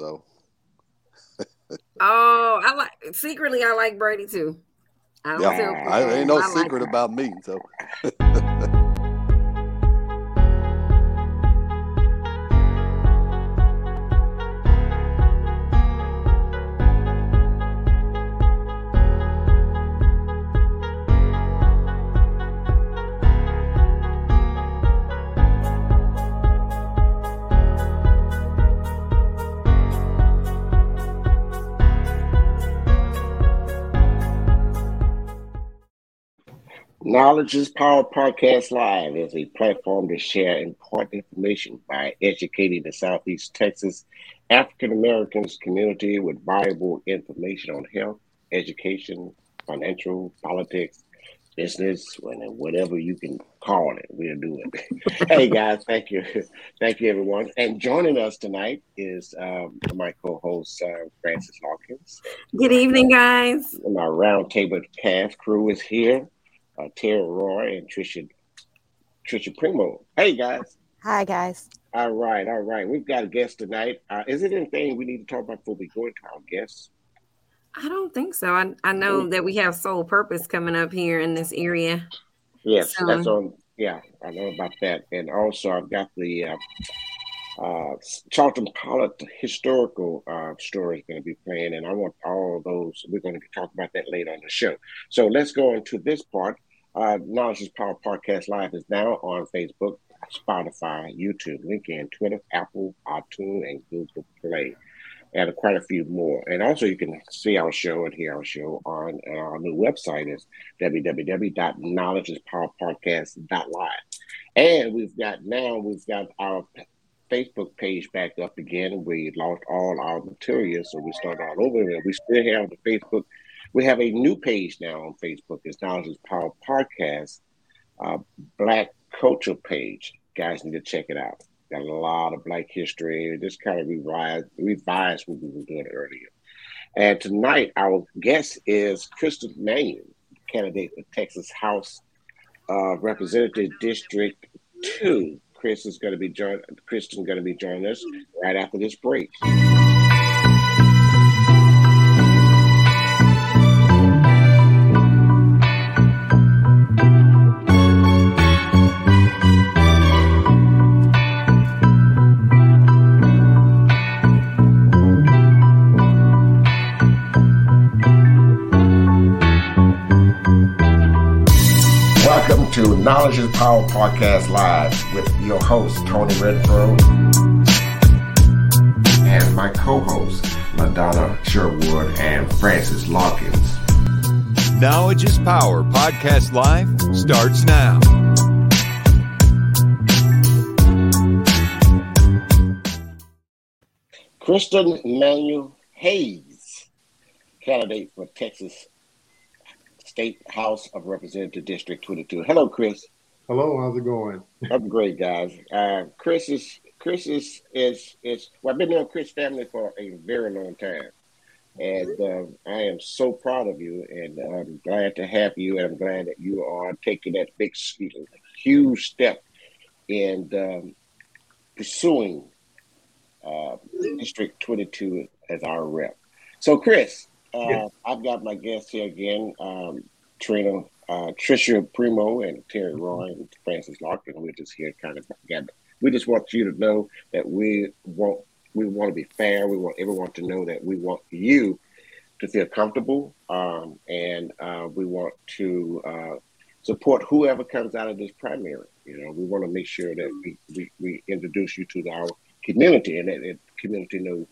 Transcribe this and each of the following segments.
So. oh, I like secretly. I like Brady too. I don't yeah, I, ain't no I secret like about me. So. Knowledge is Power Podcast Live is a platform to share important information by educating the Southeast Texas African Americans community with valuable information on health, education, financial, politics, business, whatever you can call it. We'll do it. hey guys, thank you, thank you everyone. And joining us tonight is um, my co-host uh, Francis Hawkins. Good evening, guys. My roundtable cast crew is here uh, Terry Roy and Trisha Trisha Primo. Hey guys. Hi guys. All right, all right. We've got a guest tonight. Uh, is it anything we need to talk about before we go into our guests? I don't think so. I, I know that we have Soul Purpose coming up here in this area. Yes, so. that's on. Yeah, I know about that. And also, I've got the uh, uh, Charlton Pollitt historical uh, story is going to be playing, and I want all those. We're going to talk about that later on the show. So let's go into this part. Uh, Knowledge is Power Podcast Live is now on Facebook, Spotify, YouTube, LinkedIn, Twitter, Apple, iTunes, and Google Play, and quite a few more. And also, you can see our show and hear our show on our new website is www.knowledgeispowerpodcast.live. And we've got now we've got our Facebook page back up again. We lost all our material, so we started all over again. We still have the Facebook. We have a new page now on Facebook. It's Knowledge is Power Podcast, uh, Black Culture page. Guys need to check it out. Got a lot of Black history. Just kind of revised, revised what we were doing earlier. And tonight, our guest is Kristen Mannion, candidate for Texas House uh, Representative District 2. Chris is going to be join Kristen going to be joining us right after this break. Knowledge is Power Podcast Live with your host, Tony Redfro, and my co hosts, LaDonna Sherwood and Francis Larkins. Knowledge is Power Podcast Live starts now. Christian Manuel Hayes, candidate for Texas State House of Representative District 22. Hello, Chris. Hello, how's it going? I'm great, guys. Uh, Chris is Chris is is is. Well, I've been knowing Chris family for a very long time, and uh, I am so proud of you, and I'm glad to have you, and I'm glad that you are taking that big, huge step in um, pursuing uh, District 22 as our rep. So, Chris, uh, I've got my guests here again, um, Trina, uh, Tricia Primo, and Terry Roy, and Francis Larkin. We're just here kind of together. We just want you to know that we want we want to be fair. We want everyone to know that we want you to feel comfortable, um, and uh, we want to uh, support whoever comes out of this primary. You know, we want to make sure that we, we, we introduce you to our community, and that the community know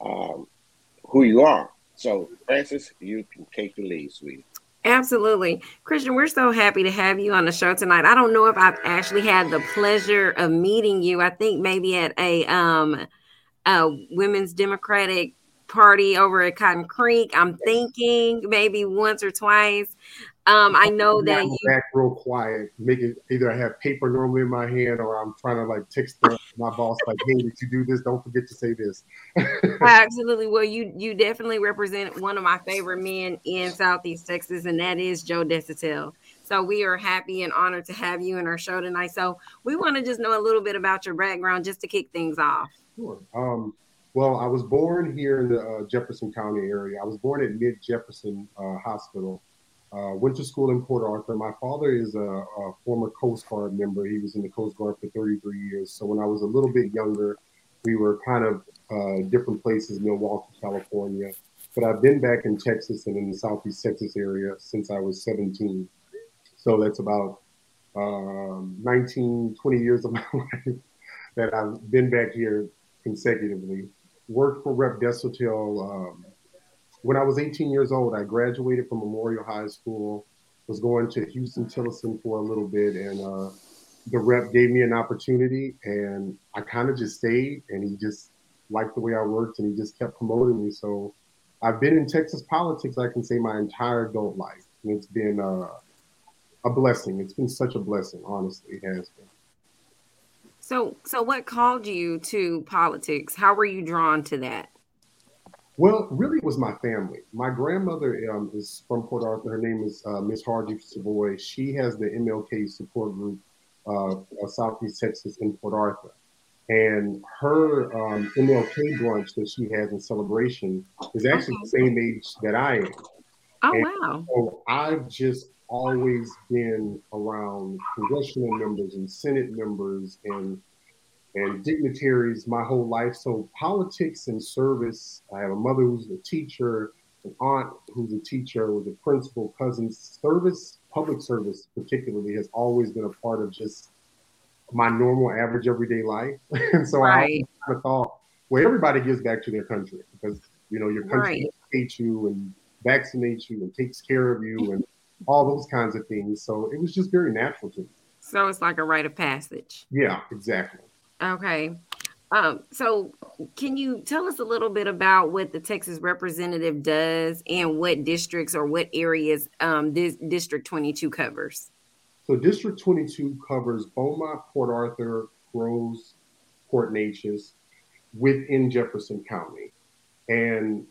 um, who you are so, Francis, you can take the lead, sweetie. Absolutely. Christian, we're so happy to have you on the show tonight. I don't know if I've actually had the pleasure of meeting you. I think maybe at a um a women's democratic party over at Cotton Creek. I'm thinking maybe once or twice. Um, I know that you back real quiet, making either I have paper normally in my hand or I'm trying to like text the, my boss like, "Hey, did you do this? Don't forget to say this." Absolutely. Well, you you definitely represent one of my favorite men in Southeast Texas, and that is Joe Deshotel. So we are happy and honored to have you in our show tonight. So we want to just know a little bit about your background, just to kick things off. Sure. Um, Well, I was born here in the uh, Jefferson County area. I was born at Mid Jefferson uh, Hospital. Uh, went to school in Port Arthur. My father is a, a, former Coast Guard member. He was in the Coast Guard for 33 years. So when I was a little bit younger, we were kind of uh, different places, Milwaukee, California. But I've been back in Texas and in the Southeast Texas area since I was 17. So that's about um, 19, 20 years of my life that I've been back here consecutively. Worked for Rep Deshotel um, when I was 18 years old. I graduated from Memorial High School, was going to Huston Tillotson for a little bit, and uh, the rep gave me an opportunity, and I kind of just stayed, and he just liked the way I worked, and he just kept promoting me. So I've been in Texas politics, I can say, my entire adult life, and it's been uh, a blessing. It's been such a blessing, honestly, it has been. So, so what called you to politics? How were you drawn to that? Well, really, it was my family. My grandmother um, is from Port Arthur. Her name is uh, Miss Hattie Savoy. She has the MLK support group, uh, Southeast Texas in Port Arthur. And her um, MLK brunch that she has in celebration is actually the same age that I am. Oh, and wow. So I've just always been around congressional members and Senate members and and dignitaries my whole life. So politics and service. I have a mother who's a teacher, an aunt who's a teacher, was a principal, cousins. Service, public service particularly, has always been a part of just my normal, average, everyday life. and so right. I thought, well, everybody gives back to their country because you know your country right. hates you and vaccinates you and takes care of you and all those kinds of things. So it was just very natural to me. So it's like a rite of passage. Yeah, exactly. Okay. Um, so can you tell us a little bit about what the Texas representative does and what districts or what areas um, this District 22 covers? So District 22 covers Beaumont, Port Arthur, Groves, Port Neches within Jefferson County. And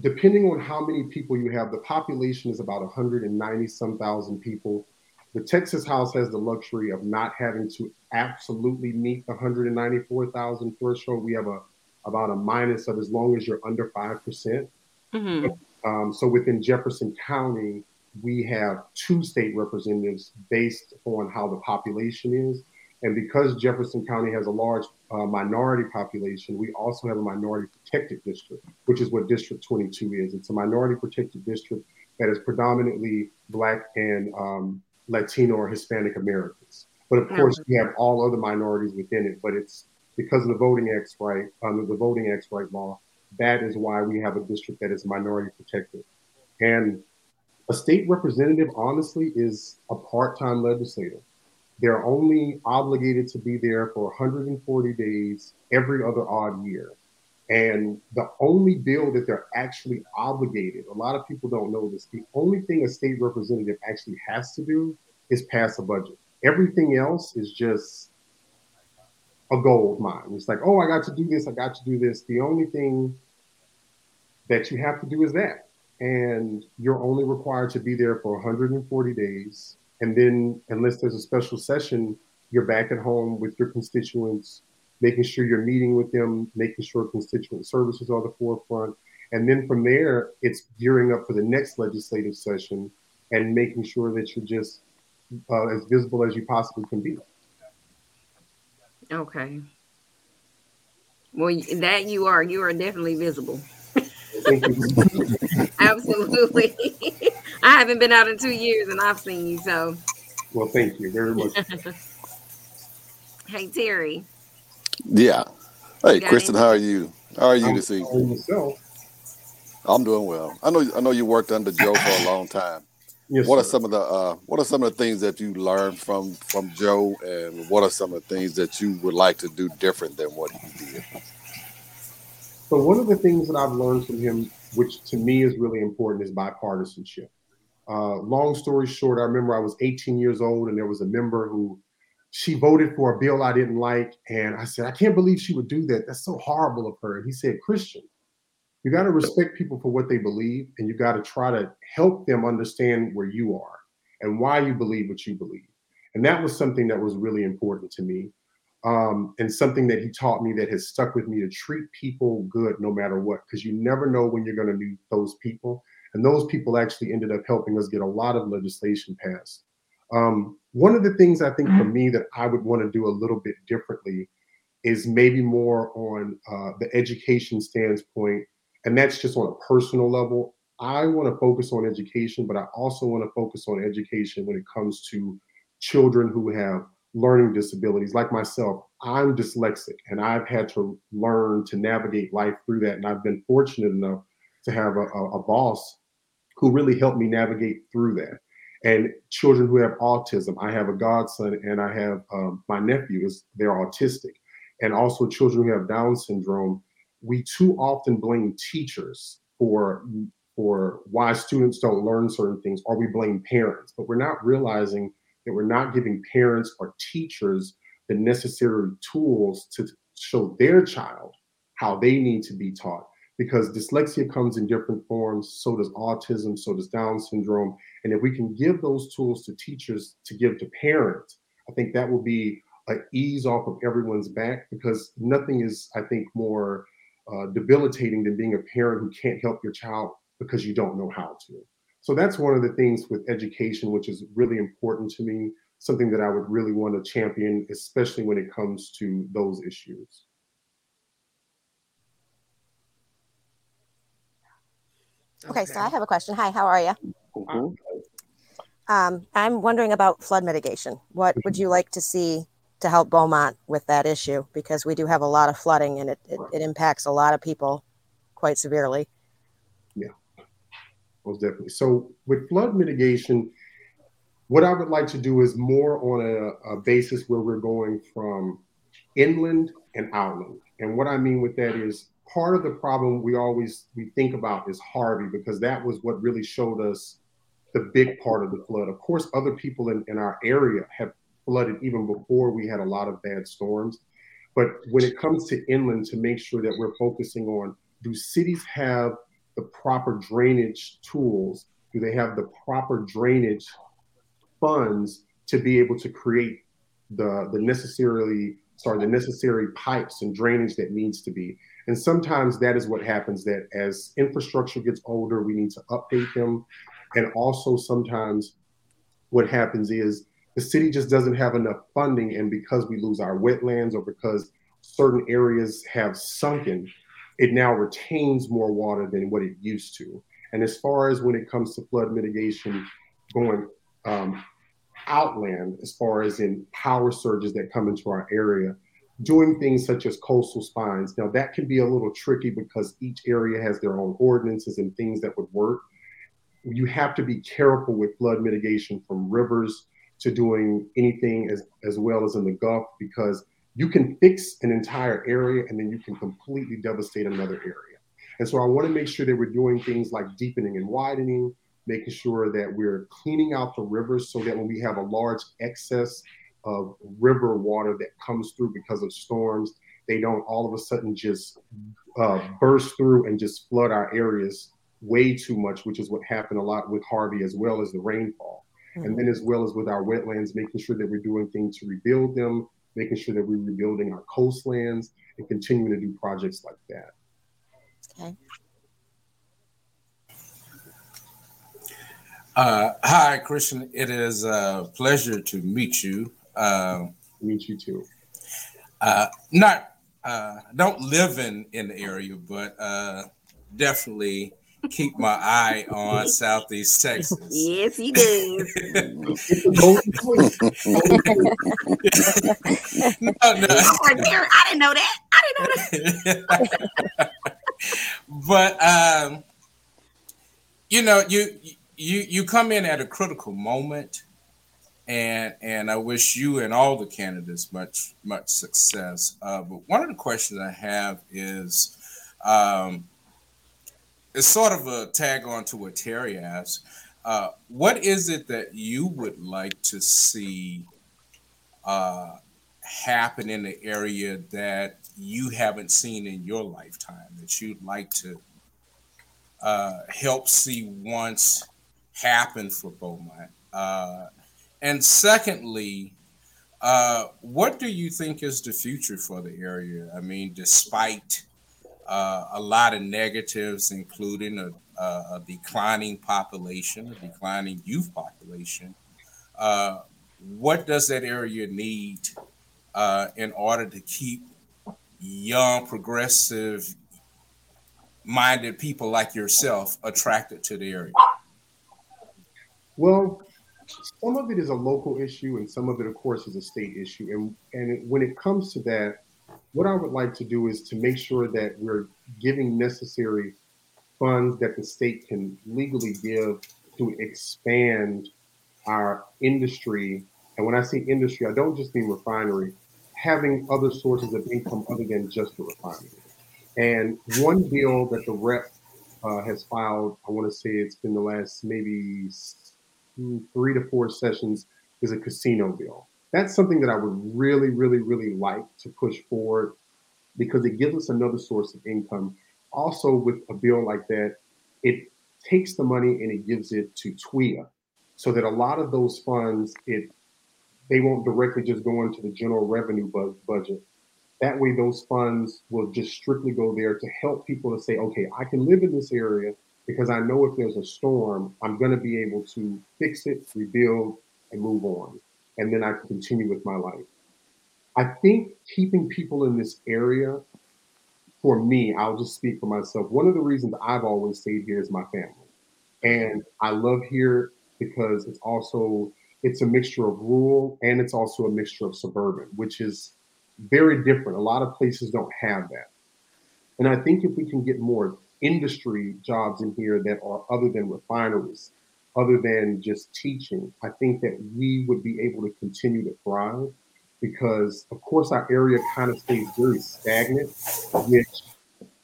depending on how many people you have, the population is about 190 some thousand people. The Texas House has the luxury of not having to absolutely meet the 194,000 threshold. We have a about a minus of as long as you're under 5%. mm hmm um, so within Jefferson County, we have two state representatives based on how the population is. And because Jefferson County has a large uh, minority population, we also have a minority protected district, which is what District 22 is. It's a minority protected district that is predominantly Black and um, Latino or Hispanic Americans. But of mm-hmm. course, we have all other minorities within it. But it's because of the Voting Acts right, under the Voting Acts right law, that is why we have a district that is minority protected. And a state representative, honestly, is a part time legislator. They're only obligated to be there for 140 days every other odd year. And the only bill that they're actually obligated, a lot of people don't know this, the only thing a state representative actually has to do is pass a budget. Everything else is just a gold mine. It's like, oh, I got to do this, I got to do this. The only thing that you have to do is that. And you're only required to be there for 140 days. And then, unless there's a special session, you're back at home with your constituents, making sure you're meeting with them, making sure constituent services are the forefront. And then from there, it's gearing up for the next legislative session and making sure that you're just uh, as visible as you possibly can be. Okay. Well, that you are, you are definitely visible. Absolutely. I haven't been out in two years and I've seen you, so. Well, thank you very much. hey, Terry. Yeah. Hey, Kristen, how are you? How are you I'm this evening? I'm doing well. I know. I know you worked under Joe for a long time. Yes, what sir. are some of the uh, What are some of the things that you learned from from Joe, and what are some of the things that you would like to do different than what he did? So one of the things that I've learned from him, which to me is really important, is bipartisanship. Uh, long story short, I remember I was 18 years old, and there was a member who she voted for a bill I didn't like, and I said, I can't believe she would do that. That's so horrible of her. And he said, Christian, you got to respect people for what they believe, and you got to try to help them understand where you are and why you believe what you believe. And that was something that was really important to me. um, and something that he taught me that has stuck with me to treat people good no matter what, because you never know when you're going to meet those people. And those people actually ended up helping us get a lot of legislation passed. Um, one of the things I think for mm-hmm. me that I would want to do a little bit differently is maybe more on uh, the education standpoint, and that's just on a personal level. I want to focus on education, but I also want to focus on education when it comes to children who have learning disabilities like myself. I'm dyslexic and I've had to learn to navigate life through that. And I've been fortunate enough to have a, a, a boss who really helped me navigate through that. And children who have autism, I have a godson and I have um, my nephew is they're autistic, and also children who have Down syndrome. We too often blame teachers for for why students don't learn certain things, or we blame parents, but we're not realizing that we're not giving parents or teachers the necessary tools to show their child how they need to be taught because dyslexia comes in different forms so does autism so does down syndrome and if we can give those tools to teachers to give to parents i think that will be an ease off of everyone's back because nothing is i think more uh, debilitating than being a parent who can't help your child because you don't know how to so that's one of the things with education, which is really important to me, something that I would really want to champion, especially when it comes to those issues. Okay, so I have a question. Hi, how are you? Mm-hmm. Um, I'm wondering about flood mitigation. What would you like to see to help Beaumont with that issue? Because we do have a lot of flooding and it, it, it impacts a lot of people quite severely Yeah, most definitely. So with flood mitigation, what I would like to do is more on a, a basis where we're going from inland and outland. And what I mean with that is part of the problem we always we think about is Harvey because that was what really showed us the big part of the flood. Of course, other people in, in our area have flooded even before we had a lot of bad storms. But when it comes to inland, to make sure that we're focusing on do cities have the proper drainage tools? Do they have the proper drainage funds to be able to create the the necessarily sorry the necessary pipes and drainage that needs to be? And sometimes that is what happens that as infrastructure gets older, we need to update them. And also sometimes what happens is the city just doesn't have enough funding. And because we lose our wetlands or because certain areas have sunken, it now retains more water than what it used to. And as far as when it comes to flood mitigation, going um, outland, as far as in power surges that come into our area, doing things such as coastal spines. Now, that can be a little tricky because each area has their own ordinances and things that would work. You have to be careful with flood mitigation from rivers to doing anything as, as well as in the Gulf because you can fix an entire area and then you can completely devastate another area. And so I want to make sure that we're doing things like deepening and widening, making sure that we're cleaning out the rivers so that when we have a large excess of river water that comes through because of storms, they don't all of a sudden just uh, burst through and just flood our areas way too much, which is what happened a lot with Harvey as well as the rainfall. Mm-hmm. And then as well as with our wetlands, making sure that we're doing things to rebuild them, making sure that we're rebuilding our coastlands and continuing to do projects like that. Okay. Uh, hi, Christian. It is a pleasure to meet you. Uh, meet you too. Uh, not uh, don't live in in the area, but uh, definitely keep my eye on Southeast Texas. Yes, he does. no, no. I didn't know that. I didn't know that. but um, you know, you you you come in at a critical moment, and and I wish you and all the candidates much much success. Uh, but one of the questions I have is. Um, it's sort of a tag on to what Terry asked. Uh, what is it that you would like to see uh, happen in the area that you haven't seen in your lifetime that you'd like to uh, help see once happen for Beaumont? And secondly, Uh, what do you think is the future for the area? I mean, despite uh, a lot of negatives, including a, a, declining population, a declining youth population, uh, what does that area need uh, in order to keep young, progressive minded people like yourself attracted to the area? Well, some of it is a local issue, and some of it, of course, is a state issue. And and when it comes to that, what I would like to do is to make sure that we're giving necessary funds that the state can legally give to expand our industry. And when I say industry, I don't just mean refinery, having other sources of income other than just the refinery. And one bill that the rep uh, has filed, I want to say it's been the last maybe three to four sessions, is a casino bill. That's something that I would really, really, really like to push forward because it gives us another source of income. Also, with a bill like that, it takes the money and it gives it to TWIA so that a lot of those funds, it they won't directly just go into the general revenue bu- budget. That way, those funds will just strictly go there to help people to say, okay, I can live in this area because I know if there's a storm, I'm going to be able to fix it, rebuild, and move on. And then I can continue with my life. I think keeping people in this area, for me, I'll just speak for myself. One of the reasons I've always stayed here is my family. And I love here because it's also it's a mixture of rural and it's also a mixture of suburban, which is very different. A lot of places don't have that. And I think if we can get more industry jobs in here that are other than refineries, other than just teaching, I think that we would be able to continue to thrive because, of course, our area kind of stays very stagnant, which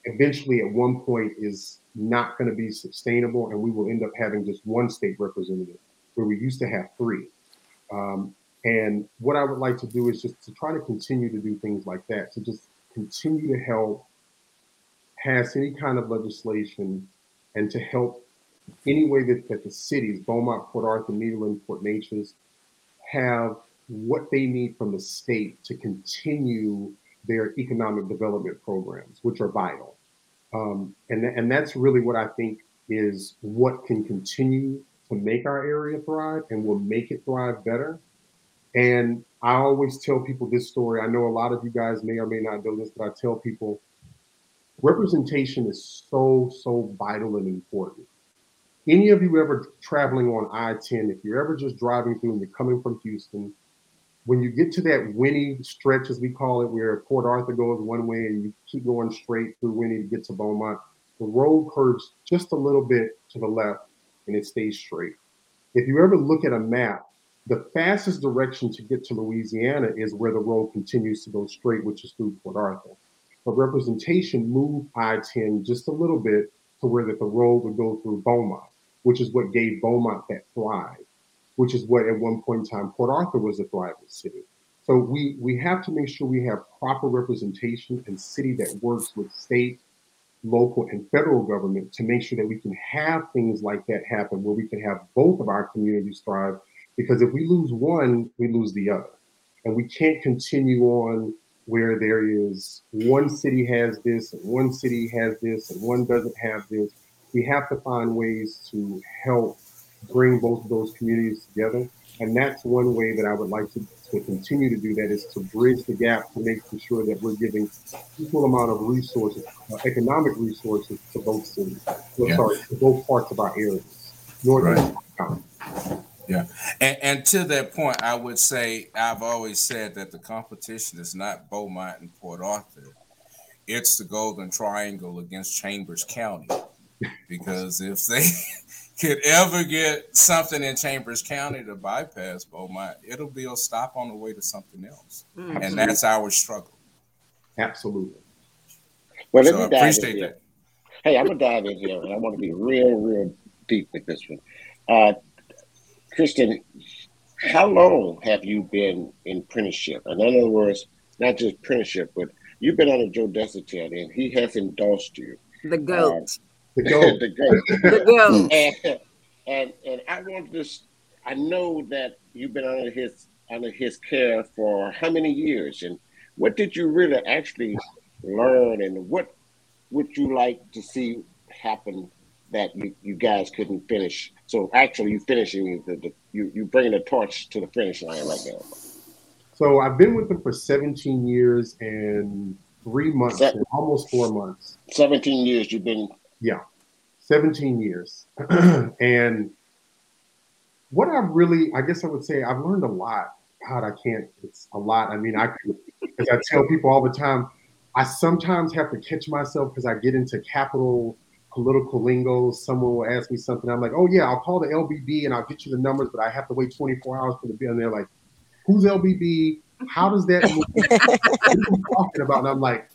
eventually at one point is not going to be sustainable, and we will end up having just one state representative where we used to have three. Um, and what I would like to do is just to try to continue to do things like that, to just continue to help pass any kind of legislation and to help any way that, that the cities, Beaumont, Port Arthur, Nederland, Port Neches, have what they need from the state to continue their economic development programs, which are vital. Um, and, and that's really what I think is what can continue to make our area thrive and will make it thrive better. And I always tell people this story. I know a lot of you guys may or may not know this, but I tell people representation is so, so vital and important. Any of you ever traveling on I 10, if you're ever just driving through and you're coming from Houston, when you get to that Winnie stretch, as we call it, where Port Arthur goes one way and you keep going straight through Winnie to get to Beaumont, the road curves just a little bit to the left and it stays straight. If you ever look at a map, the fastest direction to get to Louisiana is where the road continues to go straight, which is through Port Arthur. But representation moved I-10 just a little bit to where that the road would go through Beaumont, which is what gave Beaumont that thrive, which is what at one point in time Port Arthur was a thriving city. So we we have to make sure we have proper representation and city that works with state, local, and federal government to make sure that we can have things like that happen where we can have both of our communities thrive. Because if we lose one, we lose the other. And we can't continue on where there is one city has this and one city has this and one doesn't have this. We have to find ways to help bring both of those communities together. And that's one way that I would like to, to continue to do that is to bridge the gap to make sure that we're giving equal amount of resources, uh, economic resources to both cities, yeah. sorry, to both parts of our areas, north right. and south. Yeah. And, and to that point, I would say I've always said that the competition is not Beaumont and Port Arthur. It's the Golden Triangle against Chambers County. Because if they could ever get something in Chambers County to bypass Beaumont, it'll be a stop on the way to something else. Mm-hmm. And that's our struggle. Absolutely. Well, let so me dive in here. Hey, I'm gonna dive in here, and I want to be real, real deep with this one. Uh, Kristen, how long have you been in apprenticeship? And In other words, not just apprenticeship, but you've been under Joe Deshotel and he has endorsed you. The goat. Uh, the goat. the goat. the goat. And, and, and I want to, I know that you've been under his under his care for how many years? And what did you really actually learn? And what would you like to see happen that you, you guys couldn't finish? So actually, you finishing the, the you you bringing the torch to the finish line right now. So I've been with them for 17 years and three months, Se- almost four months. 17 years you've been. Yeah, 17 years. and what I've really, I guess I would say, I've learned a lot. God, I can't, it's a lot. I mean, I, as I tell people all the time, I sometimes have to catch myself because I get into capital political lingo. Someone will ask me something. I'm like, oh, yeah, I'll call the LBB and I'll get you the numbers, but I have to wait 24 hours for the bill. And they're like, who's LBB? How does that what are you talking about? And I'm like,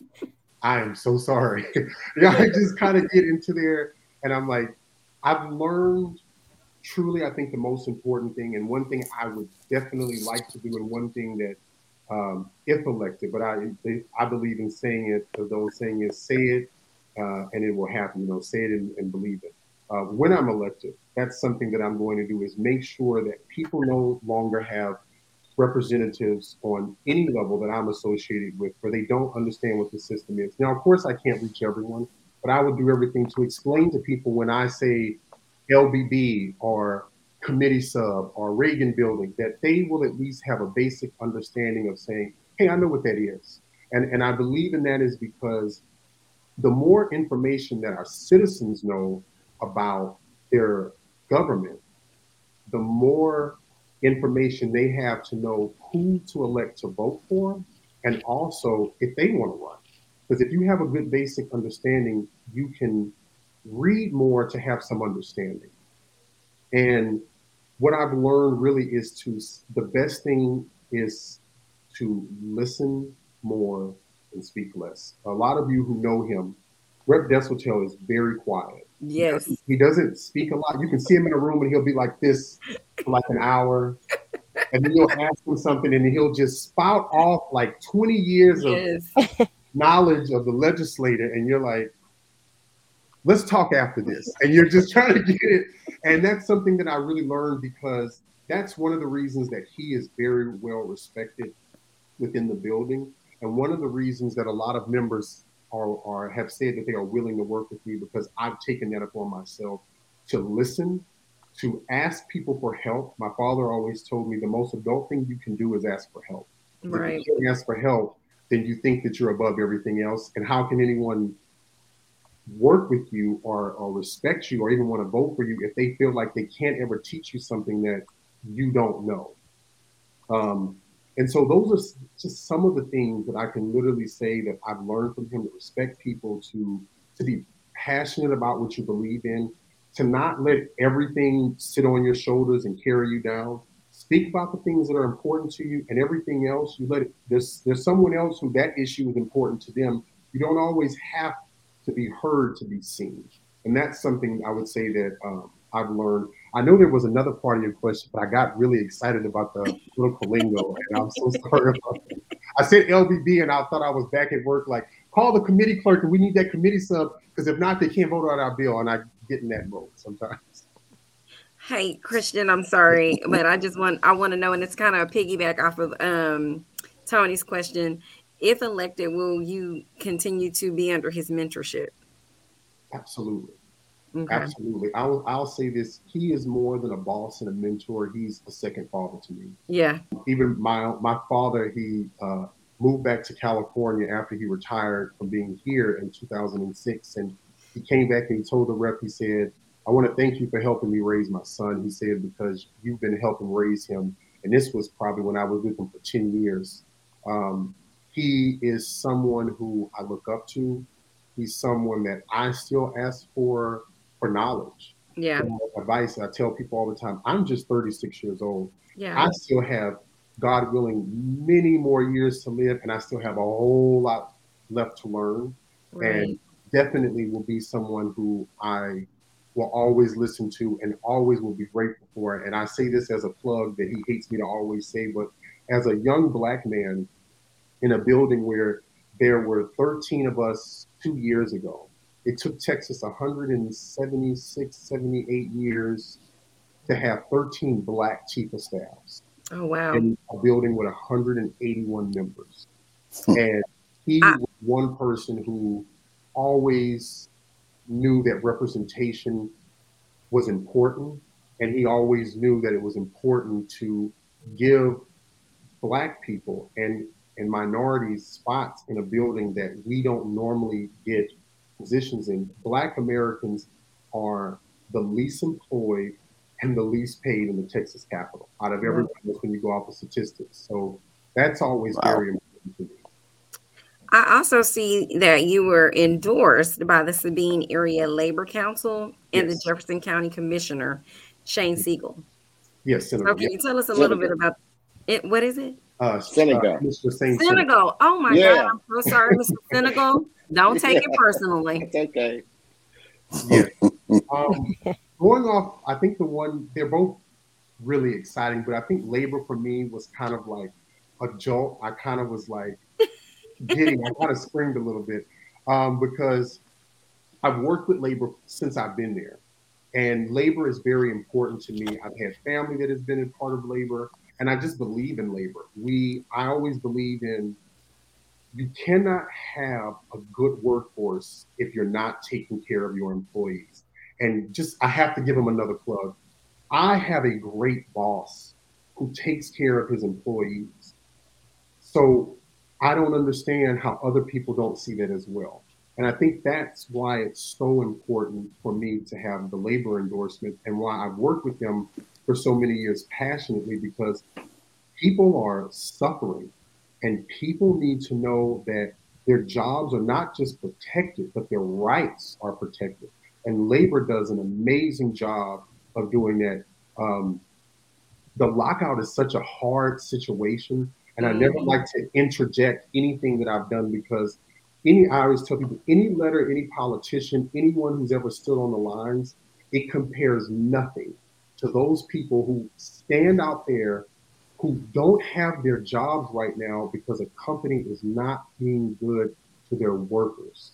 I am so sorry. yeah, I just kind of get into there and I'm like, I've learned truly, I think the most important thing, and one thing I would definitely like to do, and one thing that, um, if elected, but I I believe in saying it. The old saying is, say it, uh, and it will happen. You know, say it and, and believe it. Uh, when I'm elected, that's something that I'm going to do is make sure that people no longer have representatives on any level that I'm associated with where they don't understand what the system is. Now, of course, I can't reach everyone, but I would do everything to explain to people when I say LBB or committee sub or Reagan building that they will at least have a basic understanding of saying, hey, I know what that is. And, and I believe in that is because the more information that our citizens know about their government, the more information they have to know who to elect to vote for and also if they want to run. Because if you have a good basic understanding, you can read more to have some understanding. And what I've learned really is to the best thing is to listen more and speak less. A lot of you who know him, Rep Deshotel is very quiet. Yes. He doesn't, he doesn't speak a lot. You can see him in a room and he'll be like this for like an hour. And then you'll ask him something and he'll just spout off like 20 years yes. of knowledge of the legislator. And you're like, let's talk after this. And you're just trying to get it. And that's something that I really learned because that's one of the reasons that he is very well respected within the building. And one of the reasons that a lot of members are, are have said that they are willing to work with me because I've taken that upon myself to listen, to ask people for help. My father always told me the most adult thing you can do is ask for help. Right. If you ask for help, then you think that you're above everything else. And how can anyone work with you or, or respect you or even want to vote for you if they feel like they can't ever teach you something that you don't know? Um, and so those are just some of the things that I can literally say that I've learned from him to respect people, to to be passionate about what you believe in, to not let everything sit on your shoulders and carry you down. Speak about the things that are important to you, and everything else you let it. There's there's someone else who that issue is important to them. You don't always have to be heard to be seen, and that's something I would say that um, I've learned. I know there was another part of your question, but I got really excited about the political lingo, and I'm so sorry about that. I said LBB, and I thought I was back at work, like call the committee clerk, and we need that committee sub, because if not, they can't vote on our bill, and I get in that mode sometimes. Hey, Christian, I'm sorry, but I just want I want to know, and it's kind of a piggyback off of um, Tony's question. If elected, will you continue to be under his mentorship? Absolutely. Okay. Absolutely. I'll I'll say this. He is more than a boss and a mentor. He's a second father to me. Yeah. Even my my father, he uh, moved back to California after he retired from being here in 2006, and he came back and he told the rep, he said, "I want to thank you for helping me raise my son." He said because you've been helping raise him, and this was probably when I was with him for 10 years. Um, he is someone who I look up to. He's someone that I still ask for for knowledge. Yeah. advice. I tell people all the time, I'm just 36 years old. Yeah. I still have, God willing, many more years to live, and I still have a whole lot left to learn. Right. And definitely will be someone who I will always listen to and always will be grateful for. And I say this as a plug that he hates me to always say, but as a young black man in a building where there were 13 of us two years ago, it took Texas 176, 78 years to have 13 black chief of staffs. Oh wow! In a building with 181 members, hmm. and he I, was one person who always knew that representation was important, and he always knew that it was important to give black people and and minorities spots in a building that we don't normally get positions in. Black Americans are the least employed and the least paid in the Texas Capitol out of everyone else when you go off of statistics. So that's always wow. very important to me. I also see that you were endorsed by the Sabine Area Labor Council and yes. the Jefferson County Commissioner, Shane Siegel. Yes, Senator. So can you tell us a Senator. little bit about it? What is it? Uh, Sinegal. Uh, Mr. Sinegal. Oh my yeah. God. I'm so sorry, Mr. Sinegal. Don't take it personally. It's okay. Yeah. Um, going off, I think the one, they're both really exciting, but I think labor for me was kind of like a jolt. I kind of was like getting, I kind of springed a little bit um, because I've worked with labor since I've been there. And labor is very important to me. I've had family that has been a part of labor and I just believe in labor. We, I always believe in you cannot have a good workforce if you're not taking care of your employees. And just, I have to give him another plug. I have a great boss who takes care of his employees. So I don't understand how other people don't see that as well. And I think that's why it's so important for me to have the labor endorsement and why I've worked with them for so many years passionately because people are suffering and people need to know that their jobs are not just protected, but their rights are protected. And labor does an amazing job of doing that. Um, the lockout is such a hard situation. And I never mm-hmm. like to interject anything that I've done because any, I always tell people, any letter, any politician, anyone who's ever stood on the lines, it compares nothing to those people who stand out there who don't have their jobs right now because a company is not being good to their workers.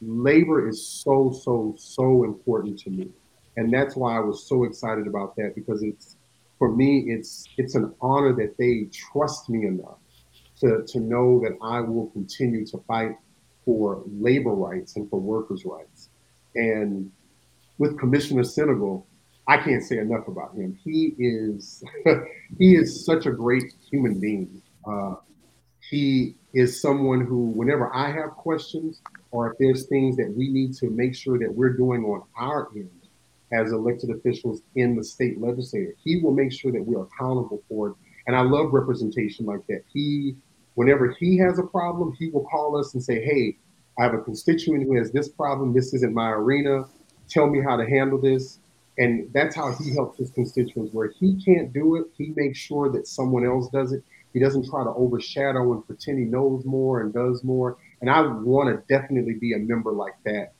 Labor is so, so, so important to me. And that's why I was so excited about that because it's for me, it's it's an honor that they trust me enough to, to know that I will continue to fight for labor rights and for workers' rights. And with Commissioner Sinegal, I can't say enough about him. He is he is such a great human being. Uh, he is someone who, whenever I have questions or if there's things that we need to make sure that we're doing on our end as elected officials in the state legislature, he will make sure that we're accountable for it. And I love representation like that. He, whenever he has a problem, he will call us and say, "Hey, I have a constituent who has this problem. This isn't my arena. Tell me how to handle this." And that's how he helps his constituents. Where he can't do it, he makes sure that someone else does it. He doesn't try to overshadow and pretend he knows more and does more. And I want to definitely be a member like that.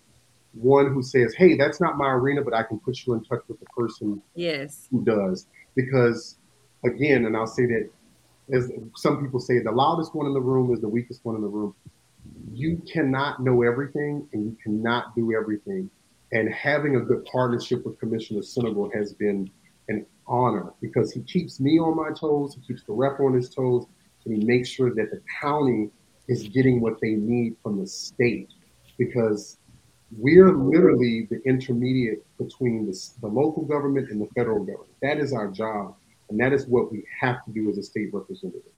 One who says, "Hey, that's not my arena, but I can put you in touch with the person yes. who does." Because again, and I'll say that as some people say, the loudest one in the room is the weakest one in the room. You cannot know everything and you cannot do everything. And having a good partnership with Commissioner Sinegal has been an honor because he keeps me on my toes, he keeps the rep on his toes, and he makes sure that the county is getting what they need from the state because we're literally the intermediate between the, the local government and the federal government. That is our job, and that is what we have to do as a state representative.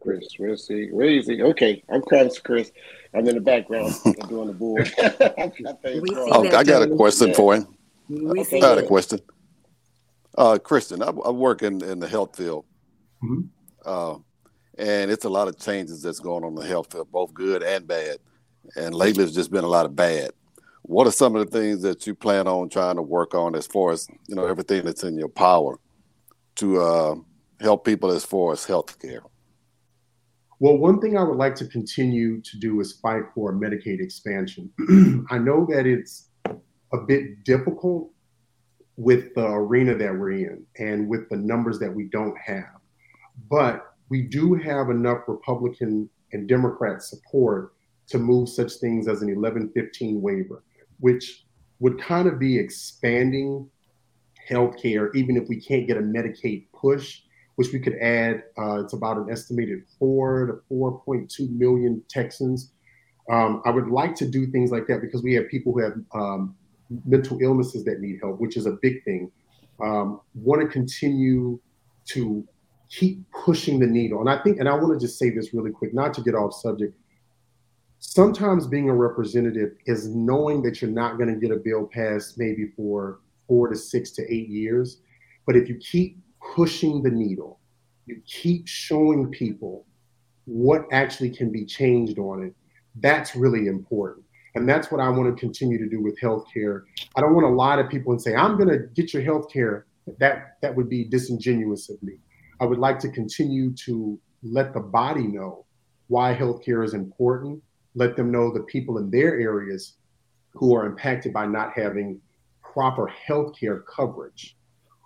Chris, where's he? Where is he? Okay, I'm crying to Chris. I'm in the background doing the board. oh, I got a question yeah. for him. I got a question. Uh, Christian, I, I, work in, in the health field. Mm-hmm. Uh, and it's a lot of changes that's going on in the health field, both good and bad. And lately, it's just been a lot of bad. What are some of the things that you plan on trying to work on as far as you know everything that's in your power to uh, help people as far as health care? Well, one thing I would like to continue to do is fight for Medicaid expansion. I know that it's a bit difficult with the arena that we're in and with the numbers that we don't have. But we do have enough Republican and Democrat support to move such things as an 1115 waiver, which would kind of be expanding healthcare, even if we can't get a Medicaid push, which we could add. Uh, it's about an estimated four to 4.2 million Texans. Um, I would like to do things like that because we have people who have um, mental illnesses that need help, which is a big thing. Um, want to continue to keep pushing the needle. And I think, and I want to just say this really quick, not to get off subject. Sometimes being a representative is knowing that you're not going to get a bill passed maybe for four to six to eight years. But if you keep pushing the needle, you keep showing people what actually can be changed on it, that's really important. And that's what I want to continue to do with healthcare. I don't want to lie to people and say, I'm going to get your healthcare. That that would be disingenuous of me. I would like to continue to let the body know why healthcare is important. Let them know the people in their areas who are impacted by not having proper healthcare coverage.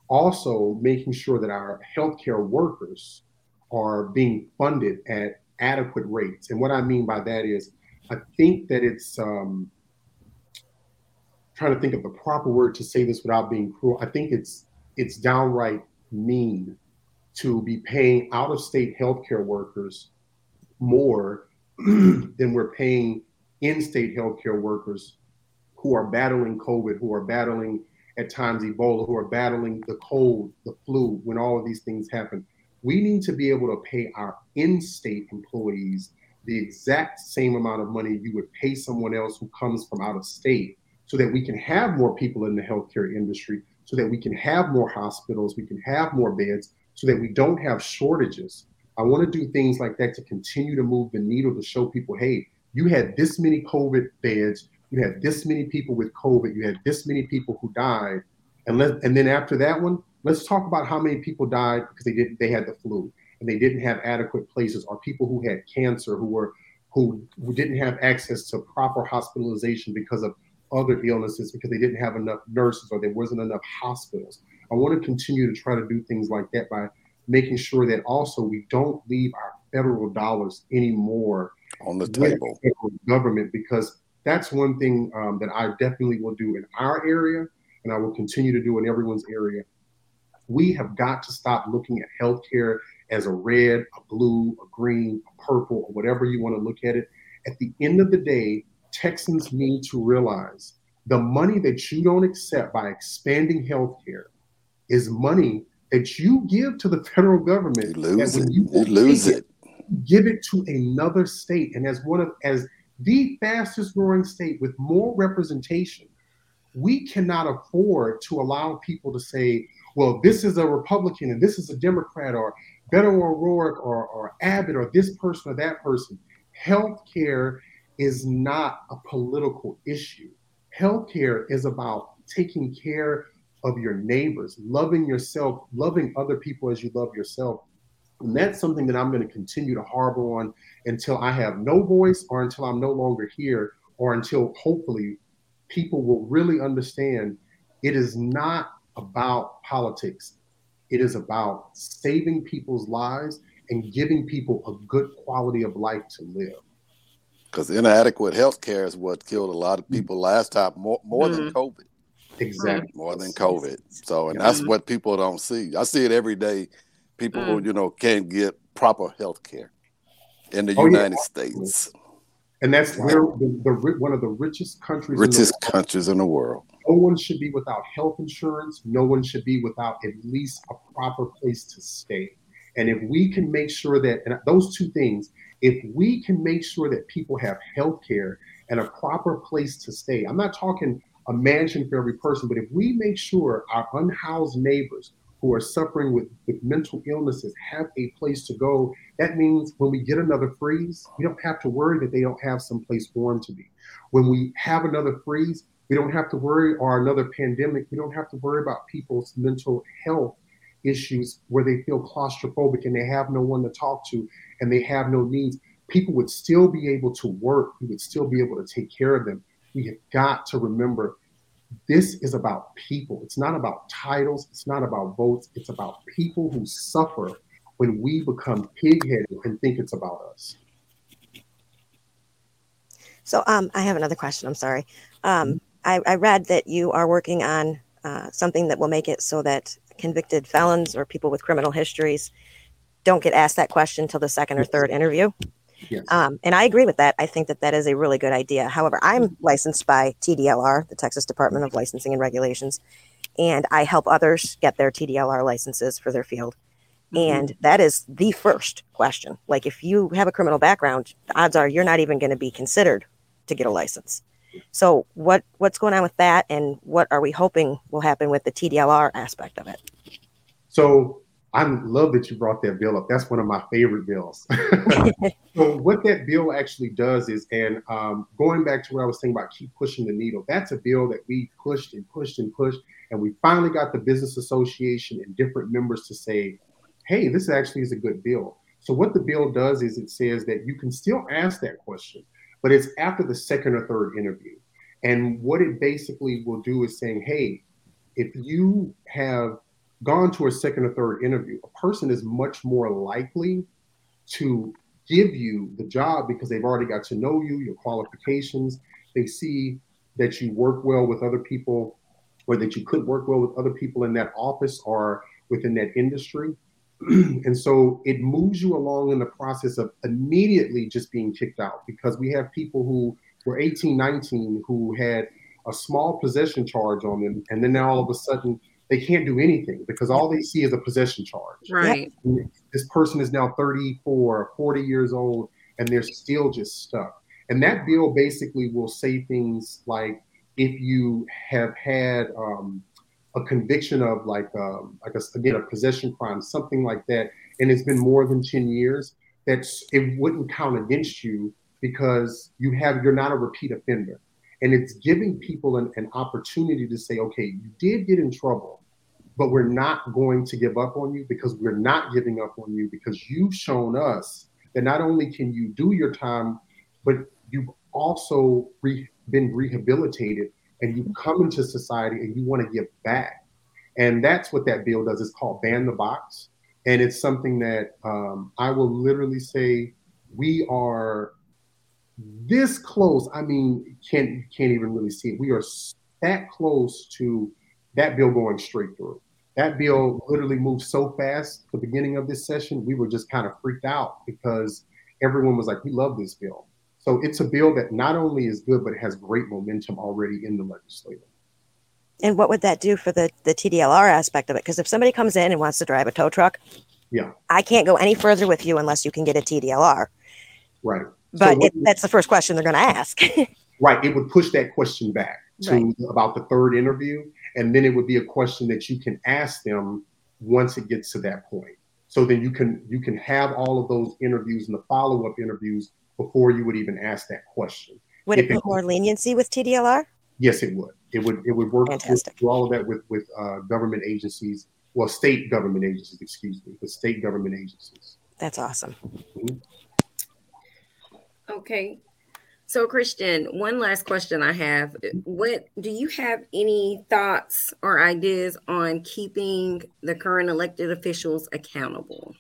Also, making sure that our healthcare workers are being funded at adequate rates. And what I mean by that is, I think that it's um, trying to think of the proper word to say this without being cruel. I think it's it's downright mean to be paying out of state healthcare workers more than we're paying in state healthcare workers who are battling COVID, who are battling at times Ebola, who are battling the cold, the flu, when all of these things happen. We need to be able to pay our in state employees the exact same amount of money you would pay someone else who comes from out of state so that we can have more people in the healthcare industry, so that we can have more hospitals, we can have more beds, so that we don't have shortages. I want to do things like that to continue to move the needle to show people, hey, you had this many COVID beds, you had this many people with COVID, you had this many people who died, and let and then after that one, let's talk about how many people died because they didn't they had the flu and they didn't have adequate places, or people who had cancer who were who, who didn't have access to proper hospitalization because of other illnesses because they didn't have enough nurses or there wasn't enough hospitals. I want to continue to try to do things like that by making sure that also we don't leave our federal dollars anymore on the table government because that's one thing um, that I definitely will do in our area and I will continue to do in everyone's area. We have got to stop looking at healthcare as a red, a blue, a green, a purple, or whatever you want to look at it. At the end of the day, Texans need to realize the money that you don't accept by expanding healthcare is money that you give to the federal government. You lose it. You, you lose it, it. Give it to another state, and as one of as the fastest growing state with more representation, we cannot afford to allow people to say, "Well, this is a Republican and this is a Democrat," or Beto O'Rourke or, or Abbott or this person or that person. Healthcare is not a political issue. Healthcare is about taking care of your neighbors, loving yourself, loving other people as you love yourself. And that's something that I'm going to continue to harbor on until I have no voice or until I'm no longer here or until hopefully people will really understand it is not about politics. It is about saving people's lives and giving people a good quality of life to live. Because inadequate health care is what killed a lot of mm. people last time, more, more mm-hmm. than COVID. Exactly. More than COVID. So, and that's what people don't see. I see it every day. People mm. who, you know, can't get proper health care in the oh, United yeah. States. And that's where the, the, one of the richest countries richest in countries in the world. No one should be without health insurance. No one should be without at least a proper place to stay. And if we can make sure that and those two things, if we can make sure that people have health care and a proper place to stay, I'm not talking a mansion for every person, but if we make sure our unhoused neighbors who are suffering with, with mental illnesses have a place to go, that means when we get another freeze, we don't have to worry that they don't have someplace warm to be. When we have another freeze, we don't have to worry, or another pandemic, we don't have to worry about people's mental health issues where they feel claustrophobic and they have no one to talk to and they have no needs. People would still be able to work, we would still be able to take care of them. We have got to remember this is about people. It's not about titles, it's not about votes, it's about people who suffer when we become pig-headed and think it's about us. So um, I have another question. I'm sorry. Um, I, I read that you are working on uh, something that will make it so that convicted felons or people with criminal histories don't get asked that question until the second or third interview. Yes. Um, and I agree with that. I think that that is a really good idea. However, I'm licensed by TDLR, the Texas Department of Licensing and Regulations, and I help others get their TDLR licenses for their field. Mm-hmm. And that is the first question. Like, if you have a criminal background, the odds are you're not even going to be considered to get a license. So, what what's going on with that, and what are we hoping will happen with the TDLR aspect of it? So, I love that you brought that bill up. That's one of my favorite bills. so what that bill actually does is, and um, going back to what I was saying about keep pushing the needle, that's a bill that we pushed and pushed and pushed, and we finally got the business association and different members to say, "Hey, this actually is a good bill." So what the bill does is it says that you can still ask that question, but it's after the second or third interview. And what it basically will do is saying, "Hey, if you have gone to a second or third interview, a person is much more likely to give you the job because they've already got to know you, your qualifications. They see that you work well with other people or that you could work well with other people in that office or within that industry. and so it moves you along in the process of immediately just being kicked out because we have people who were 18, 19 who had a small possession charge on them. And then now all of a sudden they can't do anything because all they see is a possession charge. Right. This person is now 34, 40 years old, and they're still just stuck. And that bill basically will say things like if you have had um, a conviction of like um, like a, again a possession crime, something like that, and it's been more than 10 years, that's it wouldn't count against you because you have you're not a repeat offender. And it's giving people an, an opportunity to say, okay, you did get in trouble but we're not going to give up on you because we're not giving up on you because you've shown us that not only can you do your time, but you've also re- been rehabilitated and you come into society and you want to give back. And that's what that bill does. It's called Ban the Box. And it's something that um, I will literally say we are this close. I mean, can't can't even really see it. We are that close to that bill going straight through. That bill literally moved so fast the beginning of this session we were just kind of freaked out because everyone was like we love this bill. So it's a bill that not only is good but it has great momentum already in the legislature. And what would that do for the the tdlr aspect of it? Because if somebody comes in and wants to drive a tow truck yeah. I can't go any further with you unless you can get a tdlr right but so it, that's the first question they're going to ask. Right it would push that question back to right. about the third interview and then it would be a question that you can ask them once it gets to that point. So then you can you can have all of those interviews and the follow-up interviews before you would even ask that question. Would it put more leniency with tdlr yes it would. It would it would work Fantastic. with all of that with with uh, government agencies well state government agencies excuse me the state government agencies. That's awesome. Mm-hmm. Okay so, Christian, one last question I have. What do you have any thoughts or ideas on keeping the current elected officials accountable?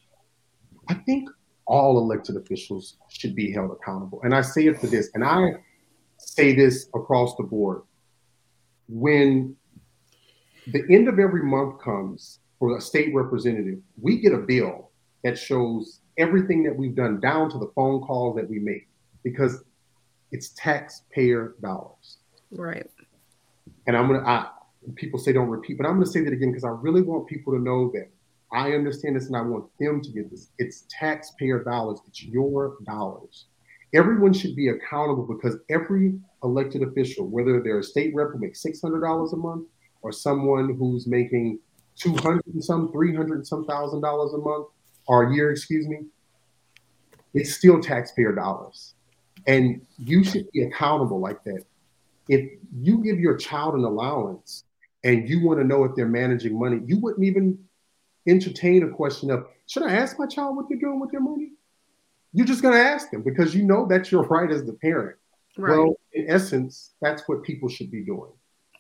I think all elected officials should be held accountable. And I say it for this, and I say this across the board. When the end of every month comes for a state representative, we get a bill that shows everything that we've done down to the phone calls that we make. Because it's taxpayer dollars. Right. And I'm gonna I, people say don't repeat, but I'm gonna say that again because I really want people to know that I understand this and I want them to get this. It's taxpayer dollars, it's your dollars. Everyone should be accountable because every elected official, whether they're a state rep who makes six hundred dollars a month or someone who's making two hundred and some, three hundred and some thousand dollars a month or a year, excuse me, it's still taxpayer dollars. And you should be accountable like that. If you give your child an allowance and you want to know if they're managing money, you wouldn't even entertain a question of, should I ask my child what they're doing with their money? You're just going to ask them because you know that's your right as the parent. Right. Well, in essence, that's what people should be doing.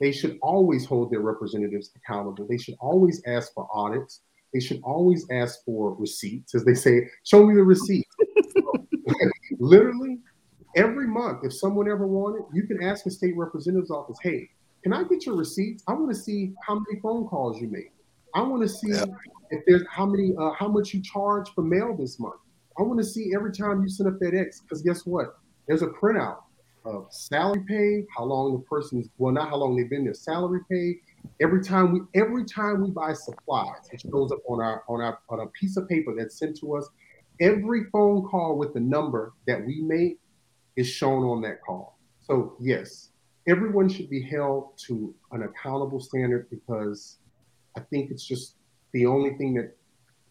They should always hold their representatives accountable. They should always ask for audits. They should always ask for receipts, as they say, show me the receipt. Literally, every month, if someone ever wanted, you can ask a state representative's office, hey, can I get your receipts? I want to see how many phone calls you made. I want to see if there's how many, uh, how much you charge for mail this month. I want to see every time you send a FedEx because guess what? There's a printout of salary pay, how long the person's well, not how long they've been there, salary pay. Every time we every time we buy supplies, it shows up on our on our on a piece of paper that's sent to us. Every phone call with the number that we make is shown on that call. So yes, everyone should be held to an accountable standard because I think it's just the only thing that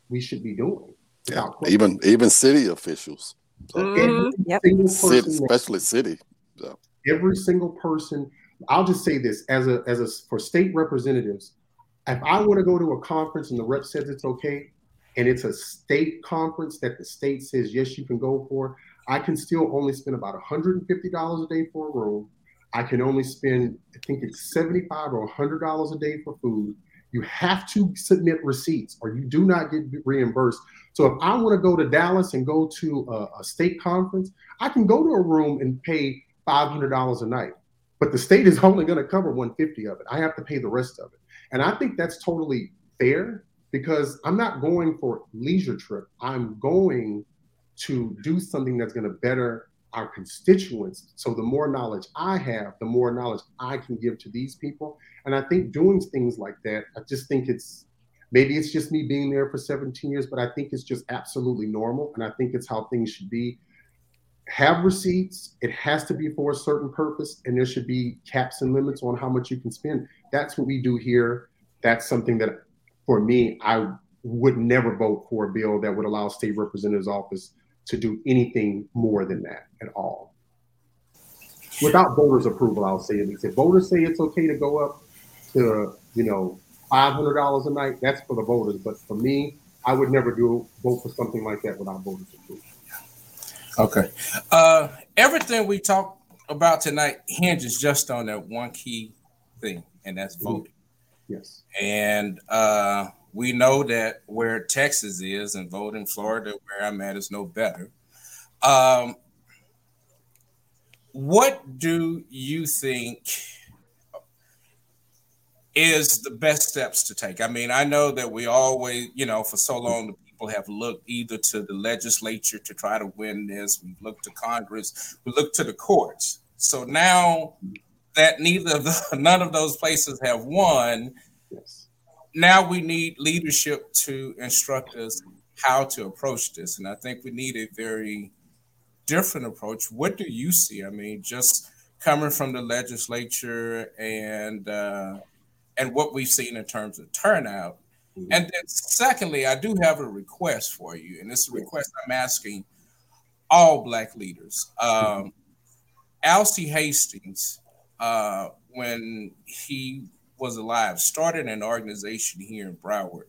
we should be doing. Yeah, even even city officials. So mm-hmm. yep. city, especially city. So. Every single person. I'll just say this as a as a for state representatives. If I want to go to a conference and the rep says it's okay, and it's a state conference that the state says yes you can go for, I can still only spend about $150 a day for a room. I can only spend, I think it's 75 or $100 a day for food. You have to submit receipts or you do not get reimbursed. So if I want to go to Dallas and go to a, a state conference, I can go to a room and pay $500 a night. But the state is only going to cover 150 of it. I have to pay the rest of it. And I think that's totally fair because I'm not going for leisure trip. I'm going to do something that's going to better our constituents. So the more knowledge I have, the more knowledge I can give to these people. And I think doing things like that, I just think it's maybe it's just me being there for 17 years, but I think it's just absolutely normal. And I think it's how things should be. Have receipts, it has to be for a certain purpose, and there should be caps and limits on how much you can spend. That's what we do here. That's something that for me, I would never vote for a bill that would allow state representative's office to do anything more than that at all. Without voters' approval, I'll say at least. If voters say it's okay to go up to, you know, five hundred dollars a night, that's for the voters. But for me, I would never do vote for something like that without voters' approval. Okay. Uh, everything we talk about tonight hinges just on that one key thing, and that's mm-hmm. voting. Yes. And uh, we know that where Texas is and voting Florida, where I'm at, is no better. Um, what do you think is the best steps to take? I mean, I know that we always, you know, for so long, the people have looked either to the legislature to try to win this, we look to Congress, we look to the courts. So now that neither of the, none of those places have won. Now we need leadership to instruct us how to approach this. And I think we need a very different approach. What do you see? I mean, just coming from the legislature and uh, and what we've seen in terms of turnout. Mm-hmm. And then secondly, I do have a request for you, and it's a request I'm asking all black leaders. Um, Alcee Hastings, uh, when he was alive, started an organization here in Broward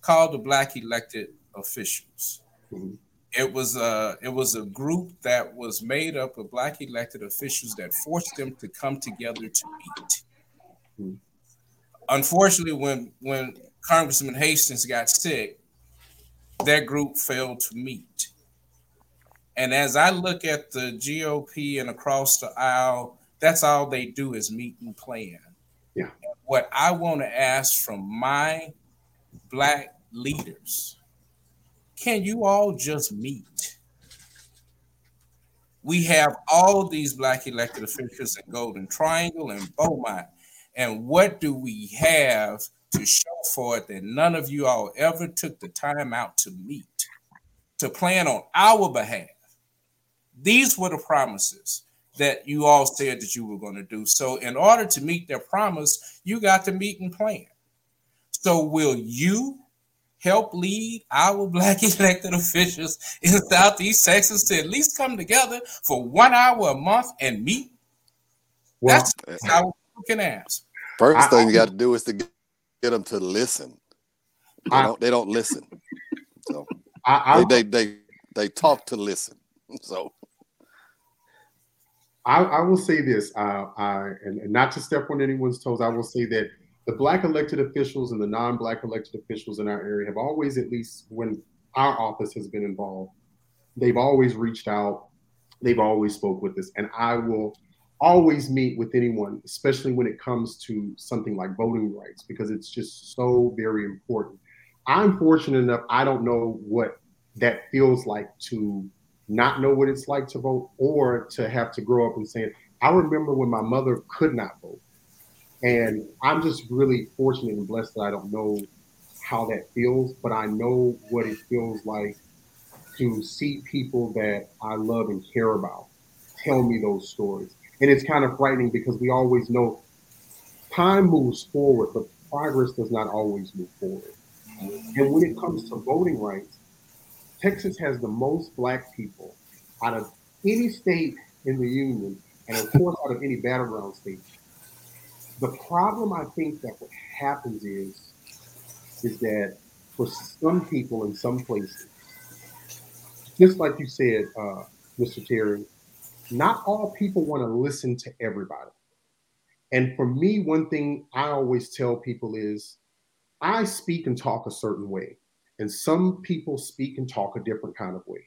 called the Black Elected Officials. Mm-hmm. It was a it was a group that was made up of black elected officials that forced them to come together to meet. Mm-hmm. Unfortunately, when when Congressman Hastings got sick, that group failed to meet. And as I look at the GOP and across the aisle, that's all they do is meet and plan. Yeah. What I want to ask from my black leaders can you all just meet? We have all these black elected officials in Golden Triangle and Beaumont. And what do we have to show for it that none of you all ever took the time out to meet, to plan on our behalf? These were the promises that you all said that you were going to do. So, in order to meet their promise, you got to meet and plan. So, will you help lead our black elected officials in Southeast Texas to at least come together for one hour a month and meet? Well, That's how we can ask. First I, thing you got to do is to get, get them to listen. They, I, don't, they don't listen. So I, they, they, they they talk to listen. So I, I will say this, uh, I, and, and not to step on anyone's toes, I will say that the black elected officials and the non-black elected officials in our area have always, at least when our office has been involved, they've always reached out, they've always spoke with us, and I will always meet with anyone, especially when it comes to something like voting rights, because it's just so very important. I'm fortunate enough, I don't know what that feels like to not know what it's like to vote or to have to grow up and say, I remember when my mother could not vote. And I'm just really fortunate and blessed that I don't know how that feels, but I know what it feels like to see people that I love and care about tell me those stories. And it's kind of frightening because we always know time moves forward, but progress does not always move forward. And when it comes to voting rights, Texas has the most black people out of any state in the union, and of course out of any battleground state. The problem I think that what happens is, is that for some people in some places, just like you said, uh, Mr. Terry, not all people want to listen to everybody. And for me, one thing I always tell people is I speak and talk a certain way, and some people speak and talk a different kind of way.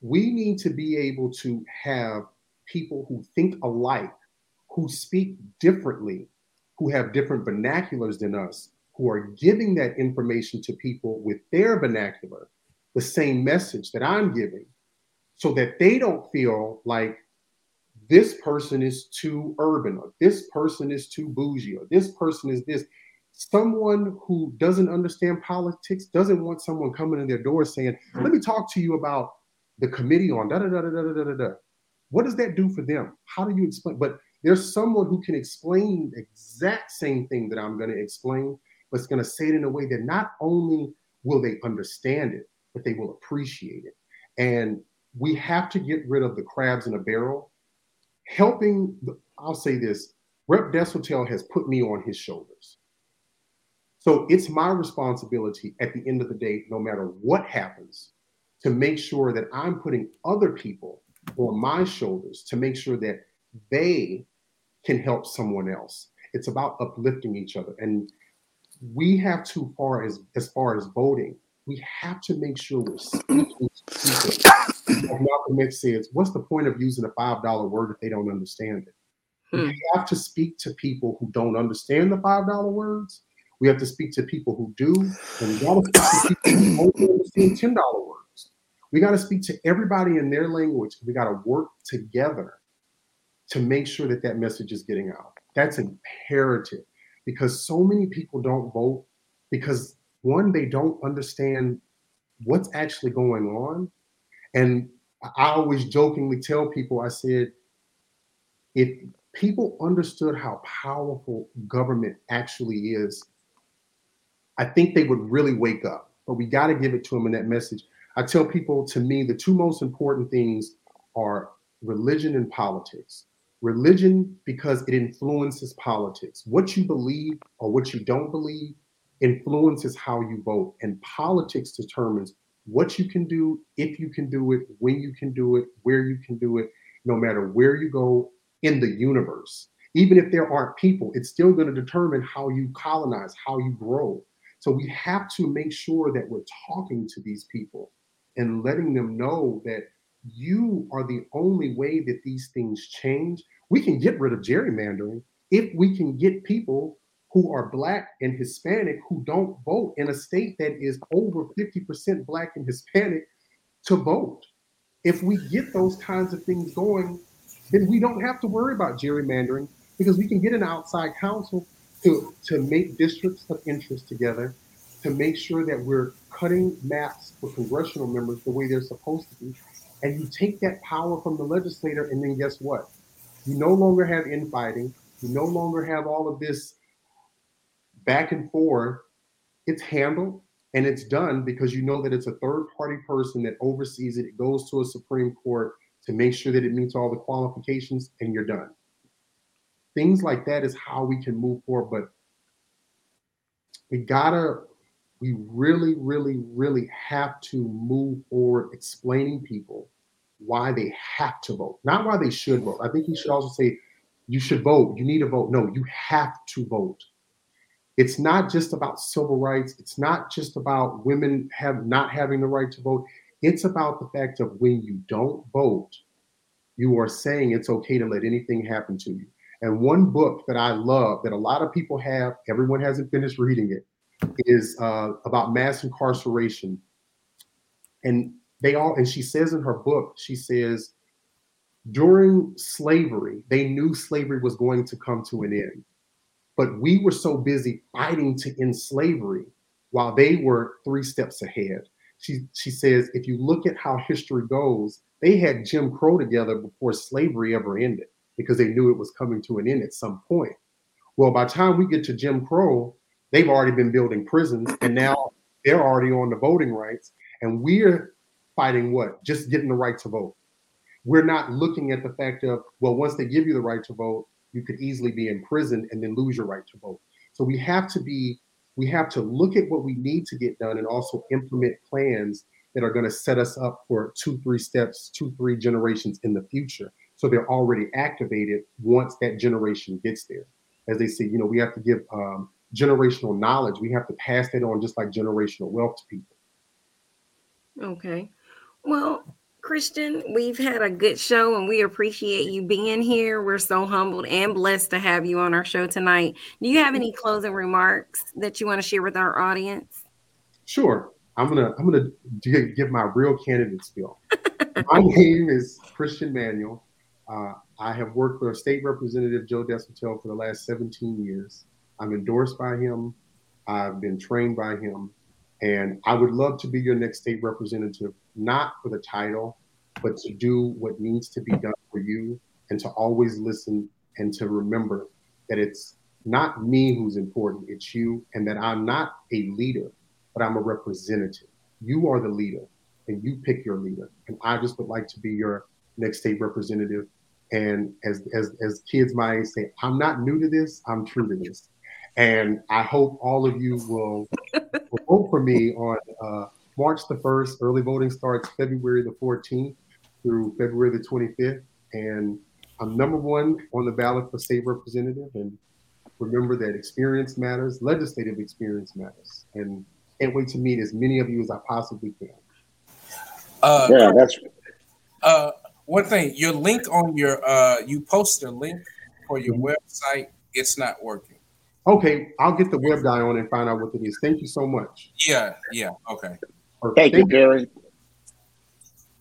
We need to be able to have people who think alike, who speak differently, who have different vernaculars than us, who are giving that information to people with their vernacular, the same message that I'm giving, so that they don't feel like this person is too urban or this person is too bougie or this person is this. Someone who doesn't understand politics doesn't want someone coming in their door saying, mm-hmm. Let me talk to you about the committee on da da da da da da da da. What does that do for them? How do you explain? But there's someone who can explain the exact same thing that I'm going to explain, but it's going to say it in a way that not only will they understand it, but they will appreciate it. And we have to get rid of the crabs in a barrel. Helping, I'll say this Rep Deshotel has put me on his shoulders. So it's my responsibility at the end of the day, no matter what happens, to make sure that I'm putting other people on my shoulders to make sure that they can help someone else. It's about uplifting each other. And we have to far as as far as voting, we have to make sure we're speaking to people. Like Malcolm X says, what's the point of using a five dollar word if they don't understand it? Hmm. We have to speak to people who don't understand the five dollar words. We have to speak to people who do, and we got to speak to people who understand ten dollar words. We got to speak to everybody in their language. We got to work together to make sure that that message is getting out. That's imperative because so many people don't vote because one, they don't understand what's actually going on. And I always jokingly tell people, I said, if people understood how powerful government actually is, I think they would really wake up. But we got to give it to them in that message. I tell people, to me, the two most important things are religion and politics. Religion, because it influences politics. What you believe or what you don't believe influences how you vote, and politics determines what you can do, if you can do it, when you can do it, where you can do it, no matter where you go in the universe. Even if there aren't people, it's still going to determine how you colonize, how you grow. So we have to make sure that we're talking to these people and letting them know that you are the only way that these things change. We can get rid of gerrymandering if we can get people who are black and Hispanic who don't vote in a state that is over 50% black and Hispanic to vote. If we get those kinds of things going, then we don't have to worry about gerrymandering because we can get an outside council to, to make districts of interest together to make sure that we're cutting maps for congressional members the way they're supposed to be. And you take that power from the legislator, and then guess what? You no longer have infighting. You no longer have all of this back and forth, it's handled and it's done because you know that it's a third party person that oversees it. It goes to a Supreme Court to make sure that it meets all the qualifications and you're done. Things like that is how we can move forward. But we gotta, we really, really, really have to move forward explaining people why they have to vote, not why they should vote. I think you should also say, you should vote, you need to vote. No, you have to vote it's not just about civil rights. It's not just about women have not having the right to vote. It's about the fact of when you don't vote, you are saying it's okay to let anything happen to you. And one book that I love that a lot of people have, everyone hasn't finished reading it, is uh, about mass incarceration. And they all, and she says in her book, she says, during slavery, they knew slavery was going to come to an end. But we were so busy fighting to end slavery while they were three steps ahead. She, she says, if you look at how history goes, they had Jim Crow together before slavery ever ended because they knew it was coming to an end at some point. Well, by the time we get to Jim Crow, they've already been building prisons and now they're already on the voting rights. And we're fighting what? Just getting the right to vote. We're not looking at the fact of, well, once they give you the right to vote, you could easily be imprisoned and then lose your right to vote. So we have to be, we have to look at what we need to get done and also implement plans that are going to set us up for two, three steps, two, three generations in the future. So they're already activated once that generation gets there. As they say, you know, we have to give um, generational knowledge. We have to pass that on just like generational wealth to people. Okay. Well, Christian, we've had a good show and we appreciate you being here. We're so humbled and blessed to have you on our show tonight. Do you have any closing remarks that you want to share with our audience? Sure. I'm gonna I'm gonna give my real candidate spiel. my name is Christian Manuel. Uh, I have worked for State Representative Joe Deshotel for the last 17 years. I'm endorsed by him. I've been trained by him. And I would love to be your next state representative, not for the title, but to do what needs to be done for you and to always listen and to remember that it's not me who's important, it's you, and that I'm not a leader, but I'm a representative. You are the leader, and you pick your leader. And I just would like to be your next state representative and as, as, as kids my age say, I'm not new to this, I'm true to this. And I hope all of you will, will vote for me on uh, March the 1st. Early voting starts February the 14th through February the 25th. And I'm number one on the ballot for state representative. And remember that experience matters, legislative experience matters. And can't wait to meet as many of you as I possibly can. Uh, yeah, that's. Uh, one thing, your link on your uh you posted a link for your mm-hmm. website, it's not working. Okay, I'll get the web guy on and find out what it is. Thank you so much. Yeah, yeah, okay. Thank, Thank you, Gary.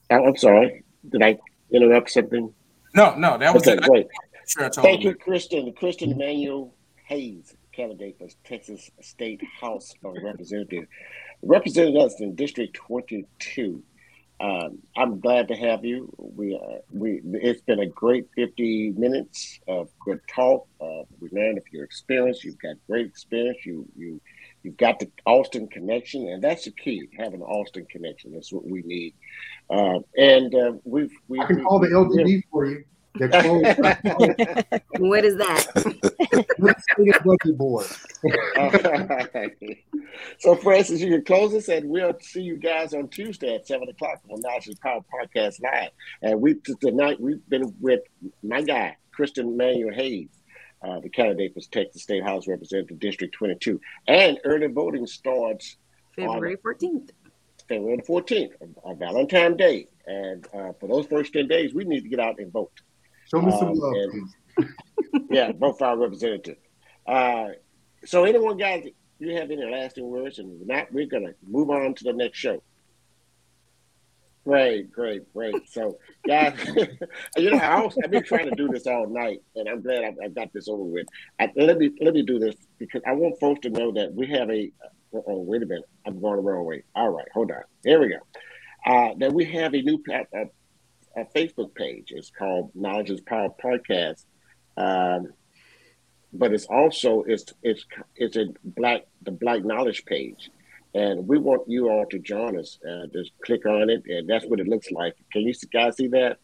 I'm sorry. Did I interrupt something? No, no, that was okay, great. Sure Thank you, Christian. Christian Emmanuel Hayes, candidate for Texas State House of Representatives, represented us in District 22. Um, I'm glad to have you. We uh, we it's been a great 50 minutes of good talk. Uh, we learned of your experience. You've got great experience. You you you've got the Austin connection, and that's the key. Having an Austin connection. That's what we need. Uh, and uh, we've we, I can we, call the LTD for you. what is that? board. so, Francis, you can close us, and we'll see you guys on Tuesday at seven o'clock on Knowledge is Power Podcast Live. And we tonight we've been with my guy Christian Manuel Hayes. Uh, the candidate for Texas State House Representative District 22. And early voting starts February 14th. February 14th, on Valentine's Day. And uh, for those first 10 days, we need to get out and vote. Show me some um, love. And, yeah, both our representative. Uh, so, anyone, guys, you have any lasting words? And if not, we're going to move on to the next show. Great, great, great. So, guys, you know, I have been trying to do this all night, and I'm glad I, I got this over with. I, let me let me do this because I want folks to know that we have a. Oh, wait a minute, I'm going the wrong way. All right, hold on. Here we go. Uh, that we have a new uh, a Facebook page. It's called Knowledge is Power Podcast. Um, but it's also it's it's it's a black the Black Knowledge page, and we want you all to join us. Uh, just click on it, and that's what it looks like. Can you guys see that?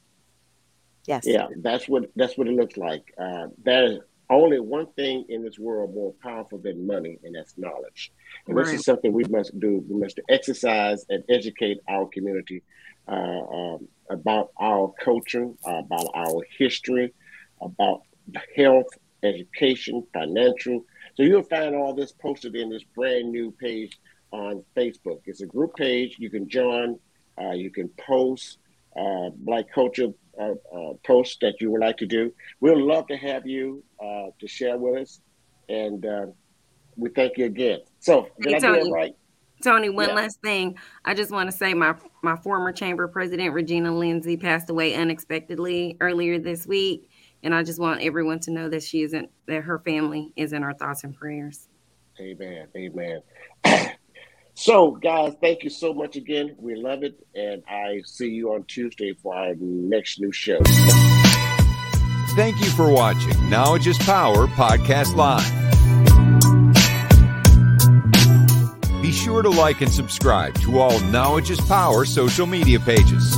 Yes. Yeah, that's what that's what it looks like. Uh, there's only one thing in this world more powerful than money, and that's knowledge. And right. this is something we must do. We must exercise and educate our community uh, um, about our culture, about our history, about health, education, financial. So you'll find all this posted in this brand new page on Facebook. It's a group page. You can join, uh, you can post, uh, Black Culture uh, uh, post that you would like to do. We'd love to have you uh, to share with us, and uh, we thank you again. So, did I do it right? Tony, one yeah. last thing. I just want to say my my former chamber president Regina Lindsay passed away unexpectedly earlier this week, and I just want everyone to know that she isn't that her family is in our thoughts and prayers. Amen. Amen. So, guys, thank you so much again. We love it. And I see you on Tuesday for our next new show. Thank you for watching Knowledge is Power Podcast Live. Be sure to like and subscribe to all Knowledge is Power social media pages.